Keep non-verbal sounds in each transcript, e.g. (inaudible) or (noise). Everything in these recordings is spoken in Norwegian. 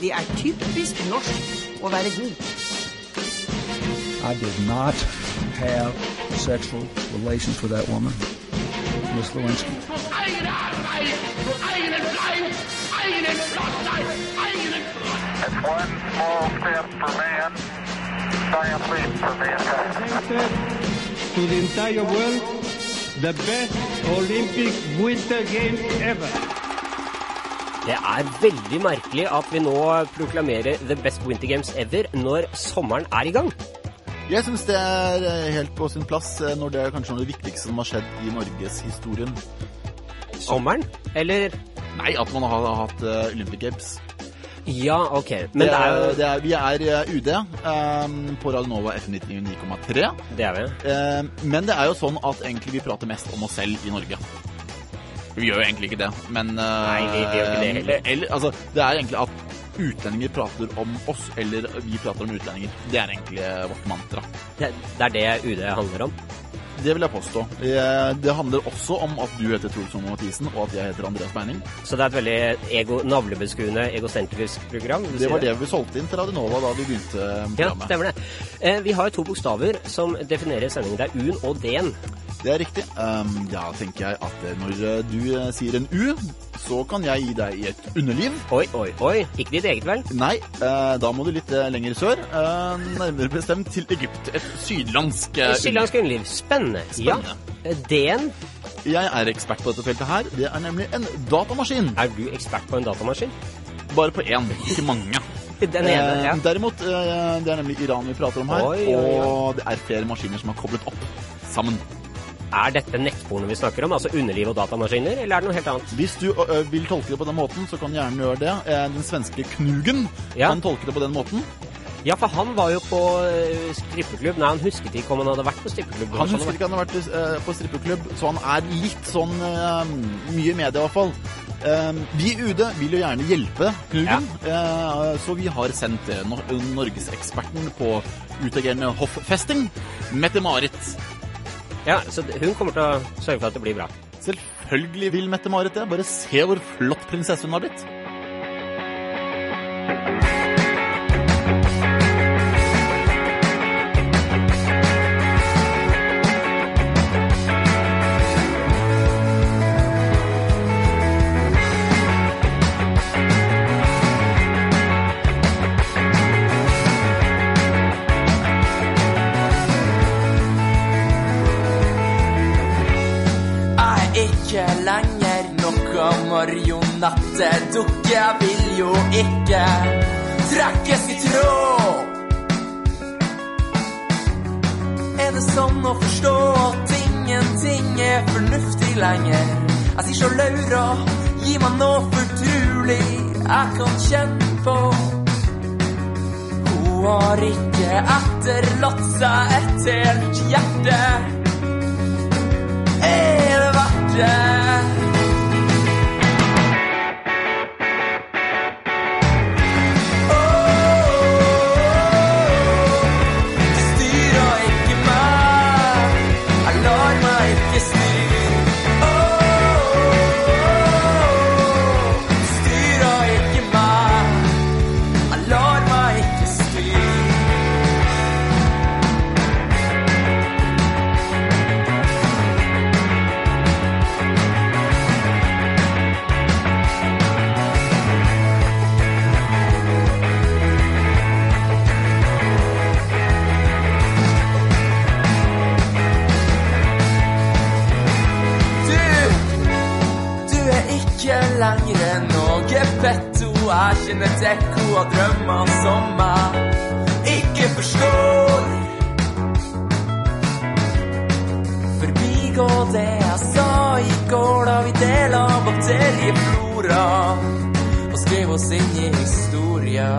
Det er typisk norsk å være god. I did not have sexual relations with that woman, Miss Lewinsky. It's one small step for man, giant leap for mankind. to the entire world the best Olympic Winter Games ever. Det er veldig merkelig at vi nå proklamerer The Best Winter Games Ever når sommeren er i gang. Jeg syns det er eh, helt på sin plass eh, når det er kanskje noe av det viktigste som har skjedd i norgeshistorien. Sommeren? Eller Nei, at man har hatt uh, Olympic Games. Ja, ok. Men det er det er, vi er eh, UD um, på Radionova F99,3. Det er vi. Um, men det er jo sånn at egentlig vi prater mest om oss selv i Norge. Vi gjør jo egentlig ikke det, men eh, Nei, vi- vi gjør ikke det heller. Eller, altså, det er egentlig at utlendinger prater om oss, eller vi prater om utlendinger. Det er egentlig vårt mantra. Det, det er det UD handler om. Det vil jeg påstå. Eh, Det handler også om at du heter Truls Momo Mathisen, og at jeg heter Andreas Beining. Så det er et veldig ego, navlebeskuende, egosentrisk program. Det si var det vi solgte inn til Radio Nova da vi begynte Ja, programmet. stemmer det. Eh, vi har to bokstaver som definerer sendingen. Det er U-en og D-en. Det er riktig. Um, da tenker jeg at eh, når eh, du eh, sier en U, så kan jeg gi deg et underliv. Oi, oi, oi. Ikke ditt eget, vel? Nei, Uh, da må du litt lenger sør. Uh, nærmere bestemt til Egypt. Et sydlandsk eh, Sydlandsk underliv. Spennende. Spennende. Ja. D-en. Jeg er ekspert på dette feltet her. Det er nemlig en datamaskin. Er du ekspert på en datamaskin? Bare på én, ikke mange. (laughs) Den ene, ja. Derimot, det er nemlig Iran vi prater om her. Oi, oi, oi. Og det er flere maskiner som er koblet opp sammen. Er dette nettporno vi snakker om? Altså underliv og datamaskiner, eller er det noe helt annet? Hvis du ø, vil tolke det på den måten, så kan du gjerne gjøre det. Eh, Den svenske Knugen Ja. kan tolke det på den måten. Ja, for han var jo på eh, strippeklubb. Nei, han husket ikke om han hadde vært på strippeklubb. Han husket husker var- ikke han hadde vært på strippeklubb, så han er litt sånn mye i media i hvert fall. Eh, Vi i UD vil jo gjerne hjelpe Knugen, eh, så vi har sendt eh, nor norgeseksperten på utagerende hofffesting, Mette-Marit. Ja, så hun kommer til å sørge for at det blir bra. Selvfølgelig vil Mette-Marit det. Bare se hvor flott prinsesse hun har blitt. Marionettedukke. dukke vil jo ikke trekkes i tråd. Er det sånn å forstå at ingenting er fornuftig lenger? Jeg sier så Laura, gi meg noe fortrulig jeg kan kjenne på. Hun har ikke etterlatt seg et helt hjerte. Er det verdt det? Ikke enn noe petto. Jeg kjenner hun av drømmer som jeg ikke forstår. Forbigå det jeg sa i går da vi dela bakterieflora og skrev oss inn i historia.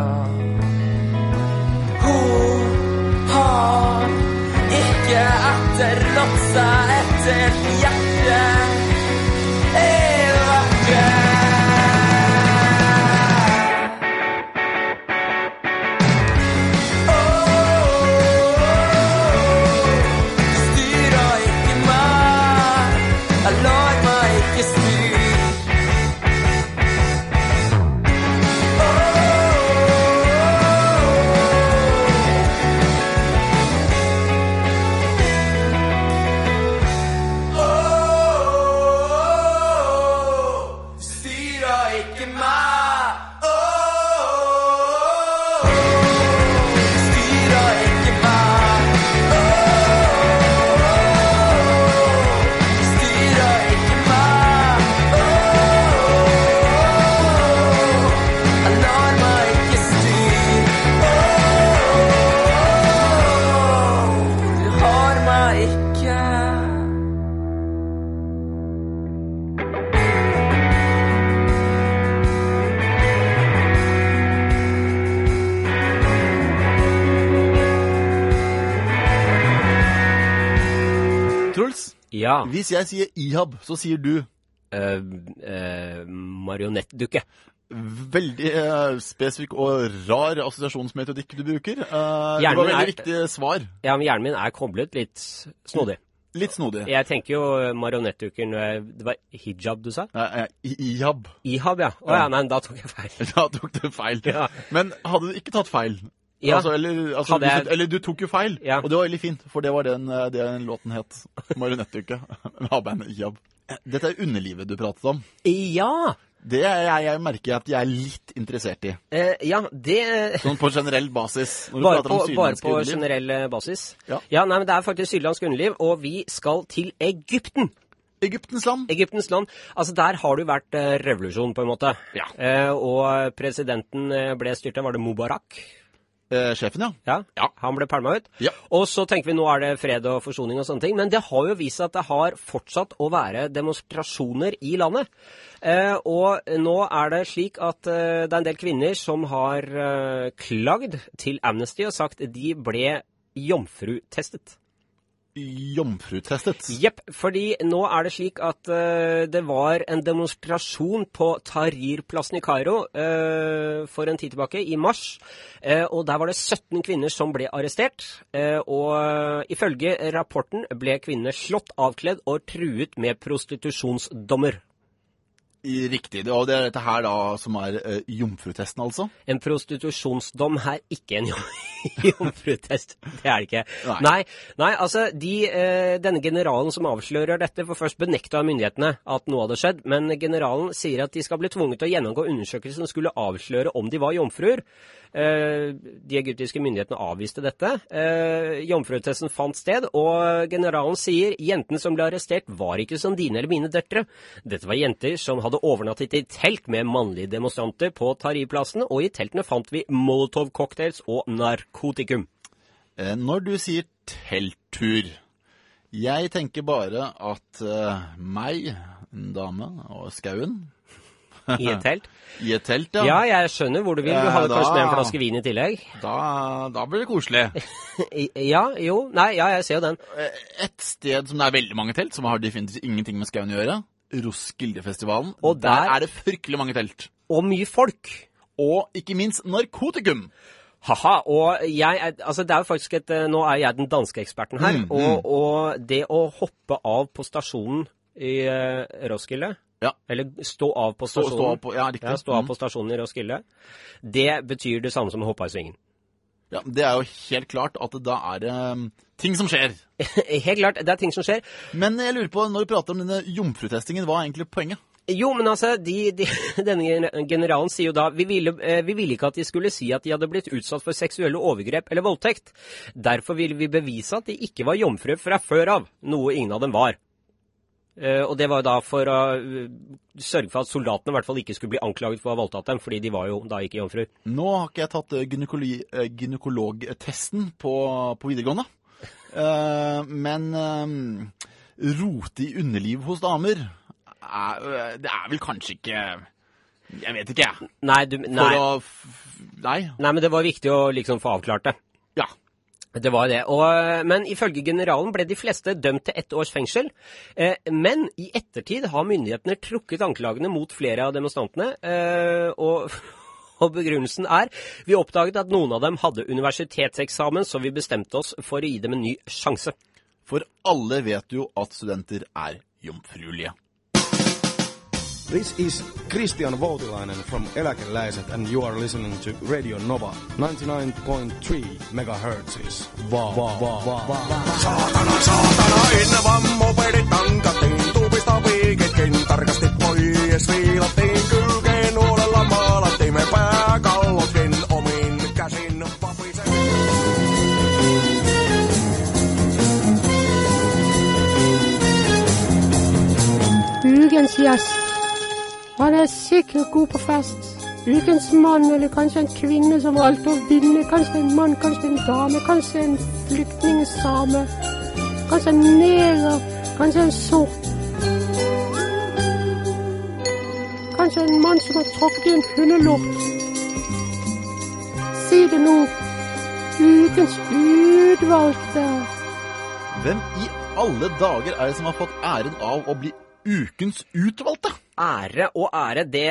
Hun har ikke etterlatt seg et helt hjerte. Er det Ja. Hvis jeg sier ihab, så sier du eh, eh, marionettdukke. veldig eh, spesifikk og rar assosiasjonsmetodikk du bruker. Eh, det Hjernen var veldig er- riktig svar. Ja, men hjernen min er koblet litt snodig. Litt snodig. Jeg tenker jo marionettdukker når jeg Det var hijab du sa? Nei, eh, i- ihab. Ihab, ja. Å ja, nei, da tok jeg feil. (laughs) Da tok du feil. Ja. Men hadde du ikke tatt feil Ja. altså, eller, altså, jeg- du, eller du tok jo feil, Ja. og det var veldig fint, for det var den, eh, det den låten het. (laughs) Marionettuke. (laughs) Dette er underlivet du pratet om. Ja! Det er jeg, jeg merker at jeg er litt interessert i. Eh, ja, det Sånn på generell basis. Bare på, om bare på underliv. generell eh, basis? Ja. nei, men det er faktisk sydlandsk underliv, og vi skal til Egypten. Egyptens land. Egyptens land. Altså, der har det jo vært eh, revolusjon, på en måte. Ja. Eh, og presidenten ble styrta, var det Mubarak? Eh, sjefen, ja. Ja, Ja. han ble pælma ut. Ja. Og så tenker vi nå er det fred og forsoning og sånne ting. Men det har jo vist seg at det har fortsatt å være demonstrasjoner i landet. Eh, og nå er det slik at eh, det er en del kvinner som har eh, klagd til Amnesty og sagt de ble jomfrutestet. Jomfrutestet. Jepp, fordi nå er det slik at uh, det var en demonstrasjon på Tahrir-plassen i Kairo uh, for en tid tilbake, i mars. Uh, og der var det 17 kvinner som ble arrestert. Og ifølge rapporten ble kvinnene slått avkledd og truet med prostitusjonsdommer. Riktig. Og det er dette her da som er uh, jomfrutesten, altså? En prostitusjonsdom er ikke en (laughs) jomfrutest. Det er det ikke. Nei. Nei, nei altså, de, eh, denne generalen som avslører dette, for først benekta myndighetene at noe hadde skjedd, men generalen sier at de skal bli tvunget til å gjennomgå undersøkelser som skulle avsløre om de var jomfruer. Eh, de egyptiske myndighetene avviste dette. Eh, jomfrutesten fant sted, og generalen sier jentene som ble arrestert var ikke som dine eller mine døtre. Dette var jenter som hadde overnattet i telt med mannlige demonstranter på Tahrir-plassen, og i teltene fant vi Molotov-cocktails og narkotikum. Eh, når du sier telttur Jeg tenker bare at eh, meg, en dame og skauen I et telt. (laughs) i et telt, Ja, ja, jeg skjønner hvor du vil. Du har jo kanskje med en flaske vin i tillegg. Da, da blir det koselig. (laughs) Ja, jo. Nei, ja, jeg ser jo den. Eh, Et sted som det er veldig mange telt, som har definitivt ingenting med skauen å gjøre, Roskildefestivalen. Og der der- er det fryktelig mange telt. Og mye folk. Og ikke minst narkotikum. Haha, og jeg altså det er jo faktisk et, eh, Nå er jeg den danske eksperten her, Mm, og, og det å hoppe av på stasjonen i eh, Roskilde, Ja. eller stå av på Stå, stasjonen, av på, ja, riktig. ja, stå av Mm. på stasjonen i Roskilde, det betyr det samme som å hoppe av i svingen. Ja, det er jo helt klart at da er det um, ting som skjer. (laughs) Helt klart, det er ting som skjer. Men jeg lurer på, når du prater om denne jomfrutestingen, hva er egentlig poenget? Jo, men altså, de, de, (laughs) denne generalen sier jo da vi ville, eh, vi ville ikke at de skulle si at de hadde blitt utsatt for seksuelle overgrep eller voldtekt. Derfor ville vi bevise at de ikke var jomfruer fra før av, noe ingen av dem var. Eh, og det var jo da for å eh, sørge for at soldatene i hvert fall ikke skulle bli anklaget for å ha voldtatt dem, fordi de var jo da ikke jomfruer. Nå har ikke jeg tatt gynekologtesten på, på videregående. Men rote i underliv hos damer er, øh, Det er vel kanskje ikke Jeg vet ikke, jeg. Nei, du, For nei, å f- Nei. nei, men det var viktig å liksom få avklart det. Ja. Det var det. Og, men ifølge generalen ble de fleste dømt til ett års fengsel. Eh, men i ettertid har myndighetene trukket anklagene mot flere av demonstrantene. Eh, og, (laughs) og begrunnelsen er vi oppdaget at noen av dem hadde universitetseksamen, så vi bestemte oss for å gi dem en ny sjanse. For alle vet jo at studenter er jomfruelige. This is Christian Voutilainen from Eläkeläiset and you are listening to Radio Nova 99.3 megahertz. Wow, wow, wow, wow. Saatana, saatana, ennen vammopedit tankattiin, tuupista viiketkin tarkasti pois viilattiin kylkeen nuolella maalattiin me pääkallotkin omin käsin vapisen. Ukens gjest. Han er sikkert god på fest. Ukens mann, eller kanskje en kvinne som valgte å vinne. Kanskje en mann, kanskje en dame, kanskje en flyktningsame. Kanskje en neger, kanskje en sort. Kanskje en mann som har tråkket i en hundelort. Si det nå. Ukens utvalgte. Hvem i alle dager er det som har fått æren av å bli ukens utvalgte? Ære og ære, det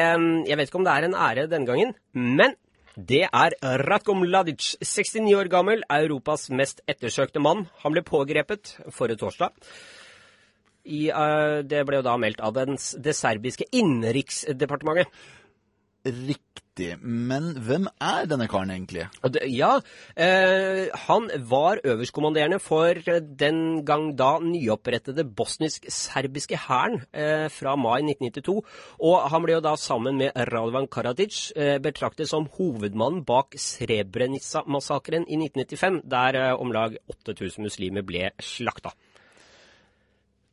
Jeg vet ikke om det er en ære denne gangen, men det er Ratko Mladic, 69 år gammel, Europas mest ettersøkte mann. Han ble pågrepet forrige torsdag. I, uh, det ble jo da meldt av det serbiske innenriksdepartementet. Riktig. Men hvem er denne karen egentlig? Ja, eh, han var øverstkommanderende for den gang da nyopprettede bosnisk-serbiske hæren eh, fra mai 1992. Og han ble jo da sammen med Radovan Karadzic eh, betraktet som hovedmannen bak Srebrenica-massakren i 1995, der eh, om lag 8000 muslimer ble slakta.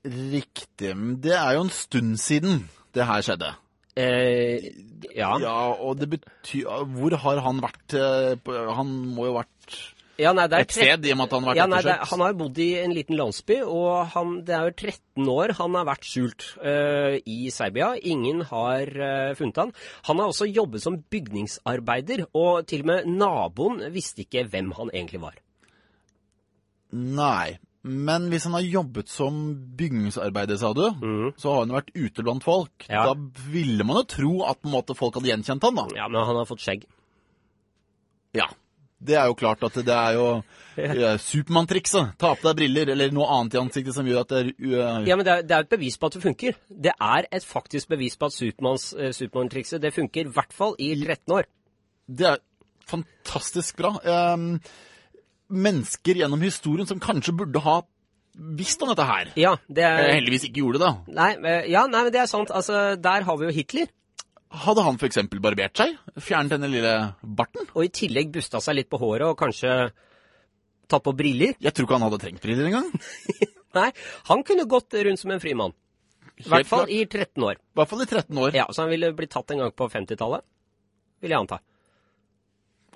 Riktig. Men det er jo en stund siden det her skjedde. Eh, ja. Ja, og det betyr Hvor har han vært? eh, Han må jo ha vært Ja, nei, det er et sted, i og med at han har vært ja, nei, ettersøkt. Han har bodd i en liten landsby, og han, det er jo 13 år han har vært skjult uh, i Serbia. Ingen har uh, funnet han. Han har også jobbet som bygningsarbeider, og til og med naboen visste ikke hvem han egentlig var. Nei. Men hvis han har jobbet som bygningsarbeider, sa du, mm. så har han vært ute blant folk. Ja. Da ville man jo tro at måte, folk hadde gjenkjent han, da. Ja, men han har fått skjegg. Ja. Det er jo klart at det er jo ja, Supermann-trikset. Ta på deg briller eller noe annet i ansiktet som gjør at det er uh, Ja, men det er, det er et bevis på at det funker. Det er et faktisk bevis på at Supermann-trikset det funker, i hvert fall i 13 år. Det er fantastisk bra. Um, mennesker gjennom historien som kanskje burde ha visst om dette her. Ja, det Eh, er Heldigvis ikke gjorde det, da. Nei, eh, ja, nei, men det er sant. Altså, der har vi jo Hitler. Hadde han f.eks. barbert seg? Fjernet denne lille barten? Og i tillegg busta seg litt på håret og kanskje tatt på briller. Jeg tror ikke han hadde trengt briller engang. (laughs) Nei, han kunne gått rundt som en fri mann. I hvert fall i 13 år. I hvert fall i 13 år. Ja, Så han ville blitt tatt en gang på 50-tallet, vil jeg anta.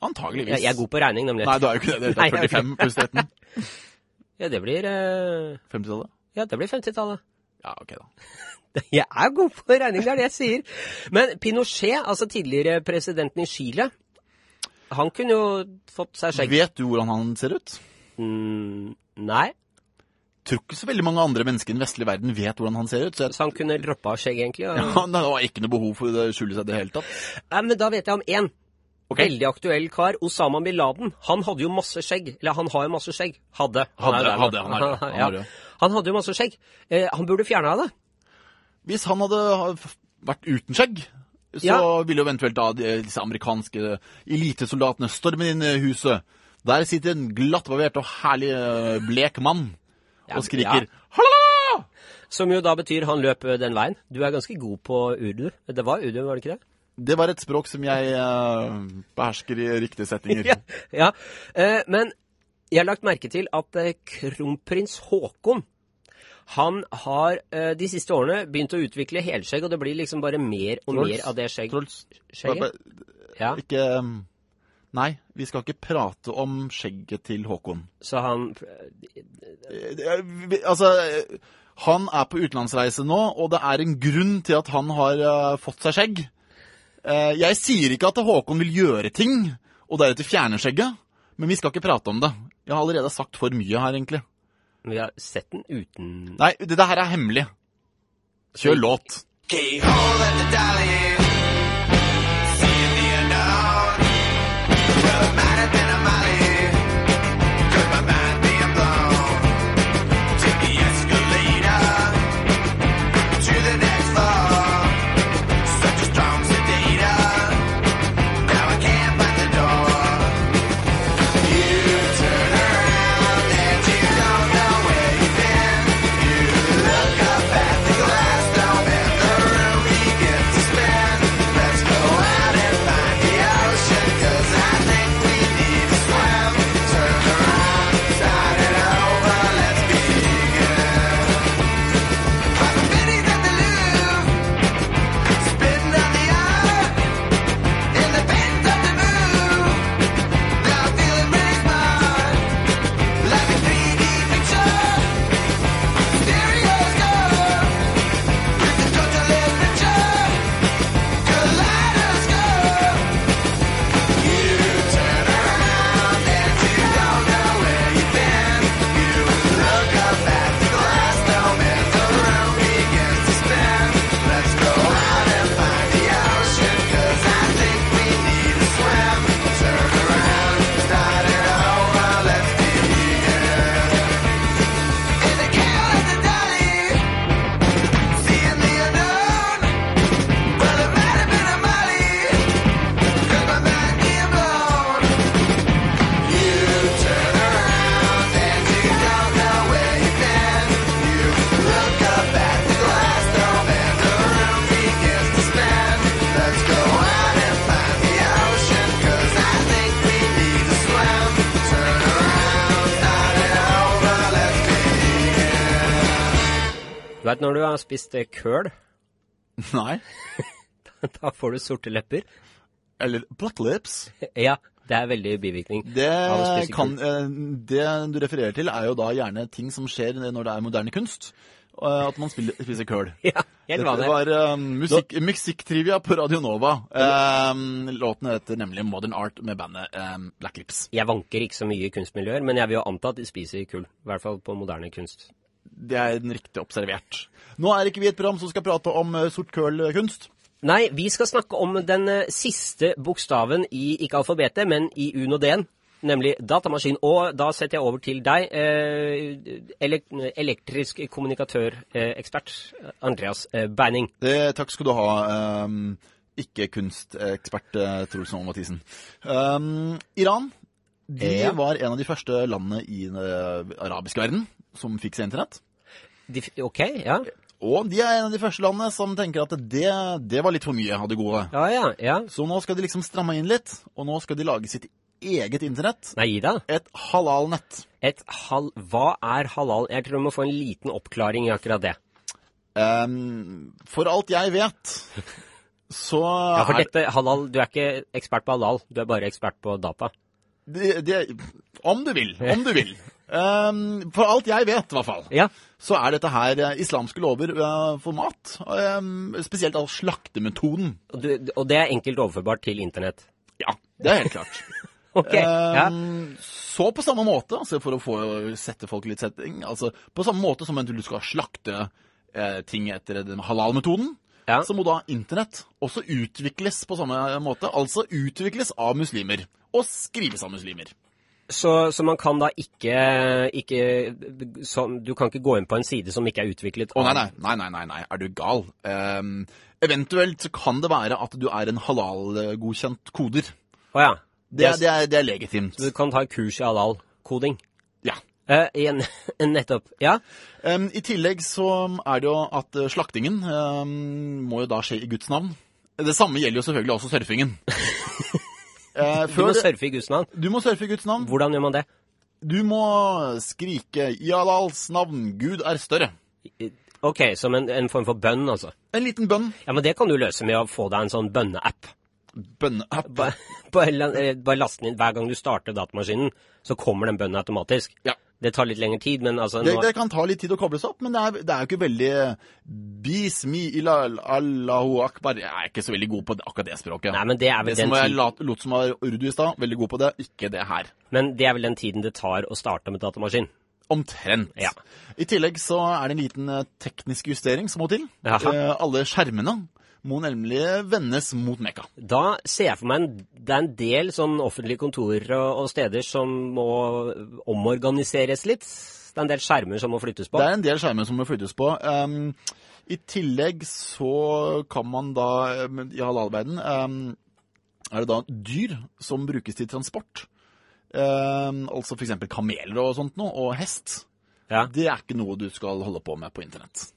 Antageligvis. Jeg, jeg er god på regning, nemlig. Nei, du er jo ikke det. Det er jeg er ikke 45 pluss 13. (laughs) Ja, det blir eh, 50-tallet? Ja, det blir 50-tallet. Ja, ok da. (laughs) Jeg er god på regning, det er det jeg sier. Men Pinochet, altså tidligere presidenten i Chile, han kunne jo fått seg skjegg. Vet du hvordan han ser ut? Mm, nei. Tror ikke så veldig mange andre mennesker i den vestlige verden vet hvordan han ser ut. Så, jeg, Så han kunne droppa skjegg, egentlig. Og... (laughs) ja, det var ikke noe behov for å skjule seg i det hele tatt. Nei, men da vet jeg om én. Ok. Veldig aktuell kar. Osama bin Laden. Han hadde jo masse skjegg. Eller han har jo masse skjegg. Hadde. Han Hadde, hadde, han er. (laughs) Han ja. Han hadde jo masse skjegg. Eh, han burde fjerna det. Hvis han hadde vært uten skjegg, så Ja. ville jo eventuelt da disse amerikanske elitesoldatene storme inn i huset. Der sitter en glattbarbert og herlig eh, blek mann og skriker ja. Halala! Som jo da betyr han løp den veien. Du er ganske god på urdu. Det var urdu, var det ikke det? Det var et språk som jeg uh, behersker i riktige settinger. (laughs) ja. ja. Uh, men jeg har lagt merke til at uh, kronprins Haakon han har de siste årene begynt å utvikle helskjegg, og det blir liksom bare mer og Trolls. mer av det skjegg. Skjegget. bare- Ja, Ikke um, Nei, vi skal ikke prate om skjegget til Håkon. så han Altså, han er på utenlandsreise nå, og det er en grunn til at han har fått seg skjegg. Eh, jeg sier ikke at Håkon vil gjøre ting, og deretter fjerne skjegget, men vi skal ikke prate om det. Jeg har allerede sagt for mye her, egentlig. Men Vi har sett den uten Nei, det her er hemmelig. Kjør låt. Look Vet når du har spist eh, køl, Nei. (laughs) da får du sorte lepper. Eller black lips. (laughs) Ja, det er veldig bivirkning. Det, kan, eh, det du refererer til, er jo da gjerne ting som skjer når det er moderne kunst. Eh, At man spiller, spiser køl. (laughs) Ja, helt Dette var musikk, musikktrivia på Radio Nova. Eh, låten heter nemlig Modern Art med bandet Black Lips. Jeg vanker ikke så mye i kunstmiljøer, men jeg vil jo anta at de spiser kull. I hvert fall på moderne kunst. Det er den riktig observert. Nå er ikke vi et program som skal prate om eh, sort køl-kunst. Nei, vi skal snakke om den eh, siste bokstaven i ikke alfabetet, men i UNOD-en. Nemlig datamaskin. Og da setter jeg over til deg, eh, elek elektrisk kommunikatørekspert Andreas eh, Beining. Det, takk skal du ha, ikke-kunstekspert uh, Truls Moe Mathisen. Um, Iran de var en av de første landene i den arabiske verden som fikk seg internett. De, ok, ja. Og de er en av de første landene som tenker at det, det var litt for mye av det gode. Ja, ja, ja. Så nå skal de liksom stramme inn litt, og nå skal de lage sitt eget internett. Nei da. Et halal-nett. Et hal... Hva er halal? Jeg tror vi må få en liten oppklaring i akkurat det. Um, for alt jeg vet, så Ja, for er dette halal Du er ikke ekspert på halal, du er bare ekspert på data. det, det, Om du vil. Om du vil. (laughs) Um, for alt jeg vet, i hvert fall, Ja. så er dette her eh, islamske lover uh, for mat. Um, spesielt av slaktemetoden. Og, du, og det er enkelt overførbart til internett. Ja, det er helt klart. (laughs) Ok, ja. Um, Så på samme måte, altså for å få sette folk litt setting, altså på samme måte som du skal slakte uh, ting etter den halal-metoden, Ja. så må da internett også utvikles på samme måte. Altså utvikles av muslimer, og skrives av muslimer. Så, så man kan da ikke, ikke så, Du kan ikke gå inn på en side som ikke er utviklet Å nei, nei, nei, nei, nei, nei, er du gal? Um, eventuelt så kan det være at du er en halal-godkjent koder. Oh, ja. Det, er- det, er, det er legitimt. Du kan ta kurs i halal-koding. Ja. Eh, igjen, (laughs) nettopp. Ja. Um, I tillegg så er det jo at eh, slaktingen um, må jo da skje i Guds navn. Det samme gjelder jo selvfølgelig også surfingen. (laughs) Eh, Du må det- surfe i Guds navn. du må surfe i Guds navn. Hvordan gjør man det? Du må skrike 'I Alals navn, Gud er større'. Ok, som en, en form for bønn, altså. En liten bønn. Ja, men det kan du løse med å få deg en sånn bønneapp. Bønneapp. Bare, bare, eh, bare laste den inn hver gang du starter datamaskinen, så kommer den bønnen automatisk. Ja. Det tar litt lengre tid, men altså Det, nå, det kan ta litt tid å koble seg opp, men det er, det er jo ikke veldig Bismi ila allahu akbar. Jeg er ikke så veldig god på akkurat det språket. Nei, men det er vel det som den jeg tid- lot, lot som var urdu i stad, veldig god på det. Ikke det her. Men det er vel den tiden det tar å starte med datamaskin. Omtrent. Ja. I tillegg så er det en liten eh, teknisk justering som må til. Jaha. Eh, alle skjermene må nemlig vendes mot Mekka. Da ser jeg for meg en, det er en del sånn offentlige kontorer og, og steder som må omorganiseres litt. Det er en del skjermer som må flyttes på. Det er en del skjermer som må flyttes på. Um, I tillegg så kan man da i i halalverden um, er det da dyr som brukes til transport. Um, altså f.eks. kameler og sånt noe, og hest. Ja. Det er ikke noe du skal holde på med på internett.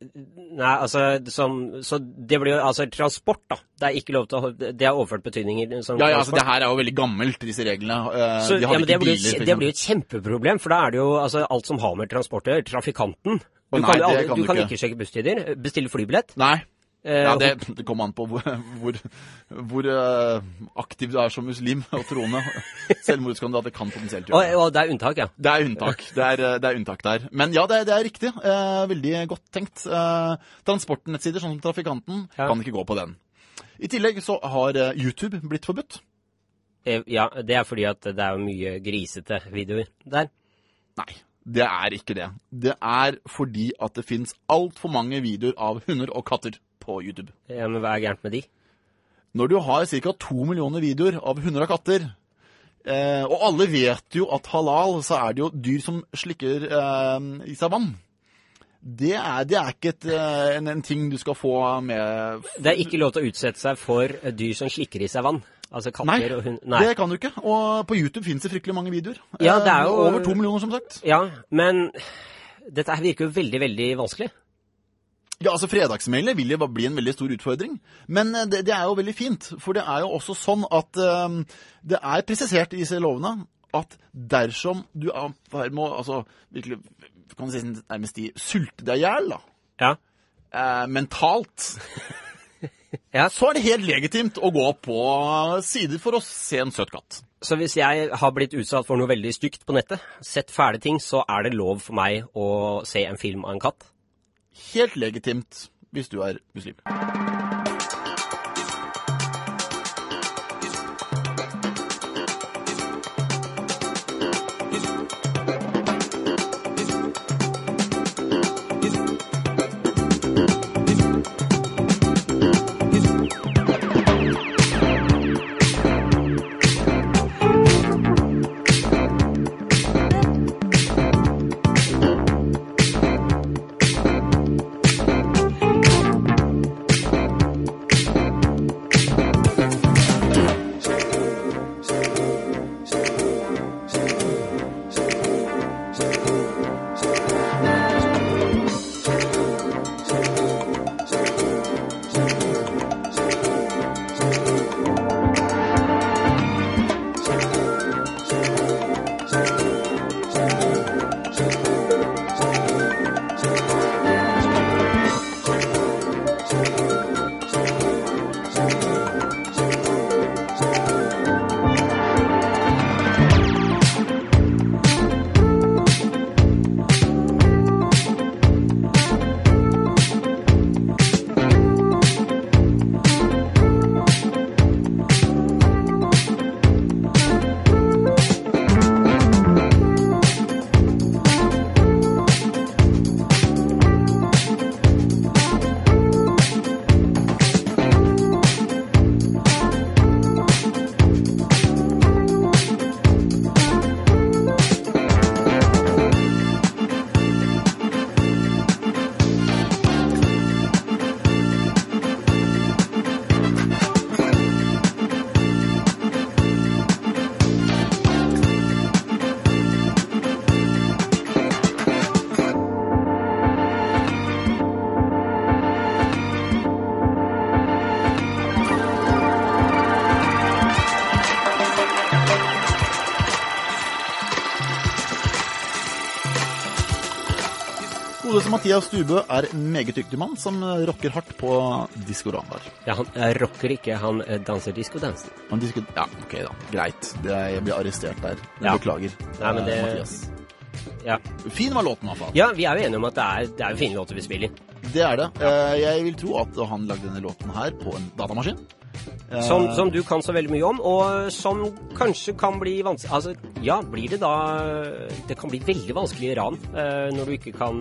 Nei, altså, som, så det blir jo altså transport, da. Det er ikke lov til å Det er overført betydninger som Ja, ja, altså. Det her er jo veldig gammelt, disse reglene. Uh, Så, de ja, hadde det ikke blir, biler. jo- det blir jo et kjempeproblem, for da er det jo altså, alt som har med transport å gjøre. Trafikanten. Du, nei, kan, du du kan ikke. ikke sjekke busstider. Bestille flybillett. Nei. Eh, Ja, det, (laughs) det kommer an på hvor, hvor, hvor eh, aktiv du er som muslim (laughs) og troende. Selvmordskandidater kan potensielt og, gjøre det. og det er unntak, ja. Det er unntak. Det er, eh, det er unntak der. Men ja, det, det er riktig. Eh, veldig godt tenkt. Eh, transportnettsider, sånn som Trafikanten, Ja. kan ikke gå på den. I tillegg så har YouTube blitt forbudt. Ja, det er fordi at det er mye grisete videoer der. Nei, det er ikke det. Det er fordi at det fins altfor mange videoer av hunder og katter på YouTube. Ja, men hva er gærent med de? Når du har ca. to millioner videoer av hunder og katter, eh, og alle vet jo at halal, så er det jo dyr som slikker eh, i seg vann. Det er, det er ikke et, eh, en, en ting du skal få med Det er ikke lov til å utsette seg for dyr som slikker i seg vann. Altså katter Nei, og hund... Nei. det kan du ikke. Og på YouTube fins det fryktelig mange videoer. Ja, det er Eh, jo- Over to millioner, som sagt. Ja, men dette her virker jo veldig, veldig vanskelig. Ja, altså Fredagsmailer vil jo bli en veldig stor utfordring. Men eh, det, det er jo veldig fint. For det er jo også sånn at um, det er presisert i disse lovene at dersom du er med å altså, virkelig kan du si, nærmest de sulte deg i hjel, da. Ja. Eh, mentalt. (laughs) Ja. Så er det helt legitimt å gå på sider for å se en søt katt. Så hvis jeg har blitt utsatt for noe veldig stygt på nettet, sett fæle ting, så er det lov for meg å se en film av en katt? Helt legitimt hvis du er muslim. Mathias Stubø er en meget dyktig mann som rocker hardt på diskorambar. Ja, han eh, rocker ikke, han eh, danser diskodansen. Han disko... Ja, ok da. Greit. Det er, jeg blir arrestert der. Jeg Ja. beklager. Nei, men eh, det- Mathias. Ja. Fin var låten, iallfall. ja, vi er jo enige om at det er, det er fine låter vi spiller. Det er det. Eh, Jeg vil tro at han lagde denne låten her på en datamaskin. Eh, Som, som du kan så veldig mye om, og som kanskje kan bli vanskelig Altså, ja, blir det da Det kan bli veldig vanskelig i Iran eh, når du ikke kan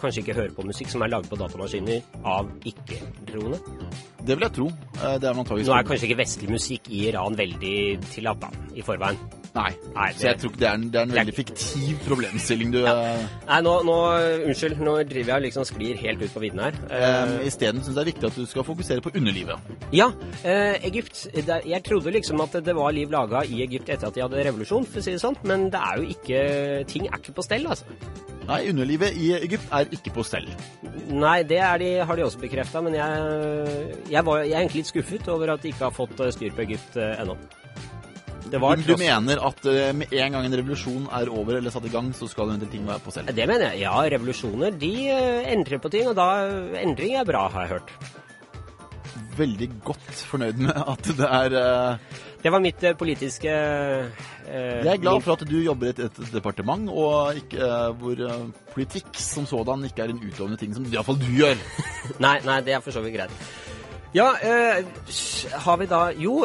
Kanskje ikke høre på musikk som er laget på datamaskiner av ikke-troende. Det vil jeg tro. Eh, Det er antageligvis Nå er kanskje ikke vestlig musikk i Iran veldig tillatt, da, i forveien. Nei. Nei, Så jeg tror ikke det er en, det er en det veldig fiktiv problemstilling du ja. Nei, nå, nå Unnskyld, nå driver jeg og liksom sklir helt ut på vidden her. eh, Isteden syns jeg det er viktig at du skal fokusere på underlivet. Ja, eh, Egypt. Det, jeg trodde liksom at det var liv laga i Egypt etter at de hadde revolusjon, for å si det sånn, men det er jo ikke Ting er ikke på stell, altså. Nei, underlivet i Egypt er ikke på stell. Nei, det er de, har de også bekrefta, men jeg, jeg, var, jeg er egentlig litt skuffet over at de ikke har fått eh, styr på Egypt eh, ennå. Det var Du, du mener at eh, med en gang en revolusjon er over eller satt i gang, så skal en del ting være på stell? Det mener jeg. Ja, revolusjoner de endrer på ting, og da endring er bra, har jeg hørt. Veldig godt fornøyd med at det er uh, Det var mitt uh, politiske uh, Jeg er glad for at du jobber i et, et departement og ikke, hvor politikk som sådan ikke er en utøvende ting som iallfall du gjør. (laughs) Nei, nei, det er for så vidt greit. Ja, har vi da Jo,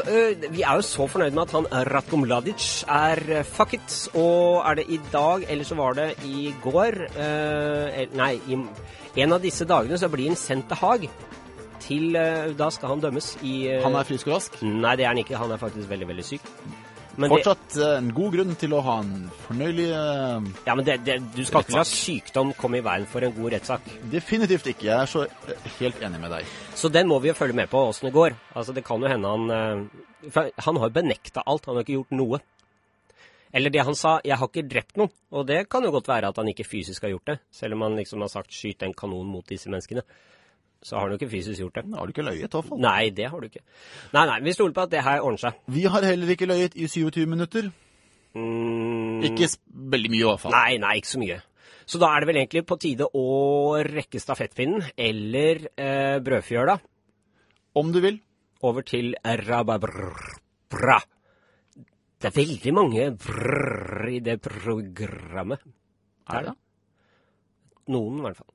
vi er jo så fornøyd med at han Ratko Mladic er fuck it. Og er det i dag, eller så var det i går Nei, i en av disse dagene så blir han sendt til Haag. Til eh, Da skal han dømmes i eh, Han er frisk og rask. Nei, det er han ikke. Han er faktisk veldig, veldig syk. Men Fortsatt det, en god grunn til å ha en fornøyelig eh, ja, men det, det, du skal ikke la sykdom komme i veien for en god rettssak. Definitivt ikke. Jeg er så eh, helt enig med deg. Så den må vi jo følge med på åssen det går. Altså, det kan jo hende han eh, Han har jo benekta alt, han har ikke gjort noe. Eller det han sa, 'jeg har ikke drept noen'. Og det kan jo godt være at han ikke fysisk har gjort det. Selv om han liksom har sagt 'skyt en kanon mot disse menneskene'. Så har han jo ikke fysisk gjort det. Da har du ikke løyet, i hvert fall. Nei, det har du ikke. Nei, nei, vi stoler på at det her ordner seg. Vi har heller ikke løyet i 27 minutter. Mm, Ikke veldig mye, i hvert fall. Nei, nei, ikke så mye. Så da er det vel egentlig på tide å rekke stafettpinnen, eller eh, brødfjøla, Om du vil. over til rababra. Det er veldig mange brrr i det programmet. Er det? Noen, i hvert fall.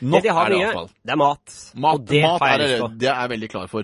Nok det de har mye, det er mat. Mat, og det mat har jeg lyst på. det er jeg veldig klar for.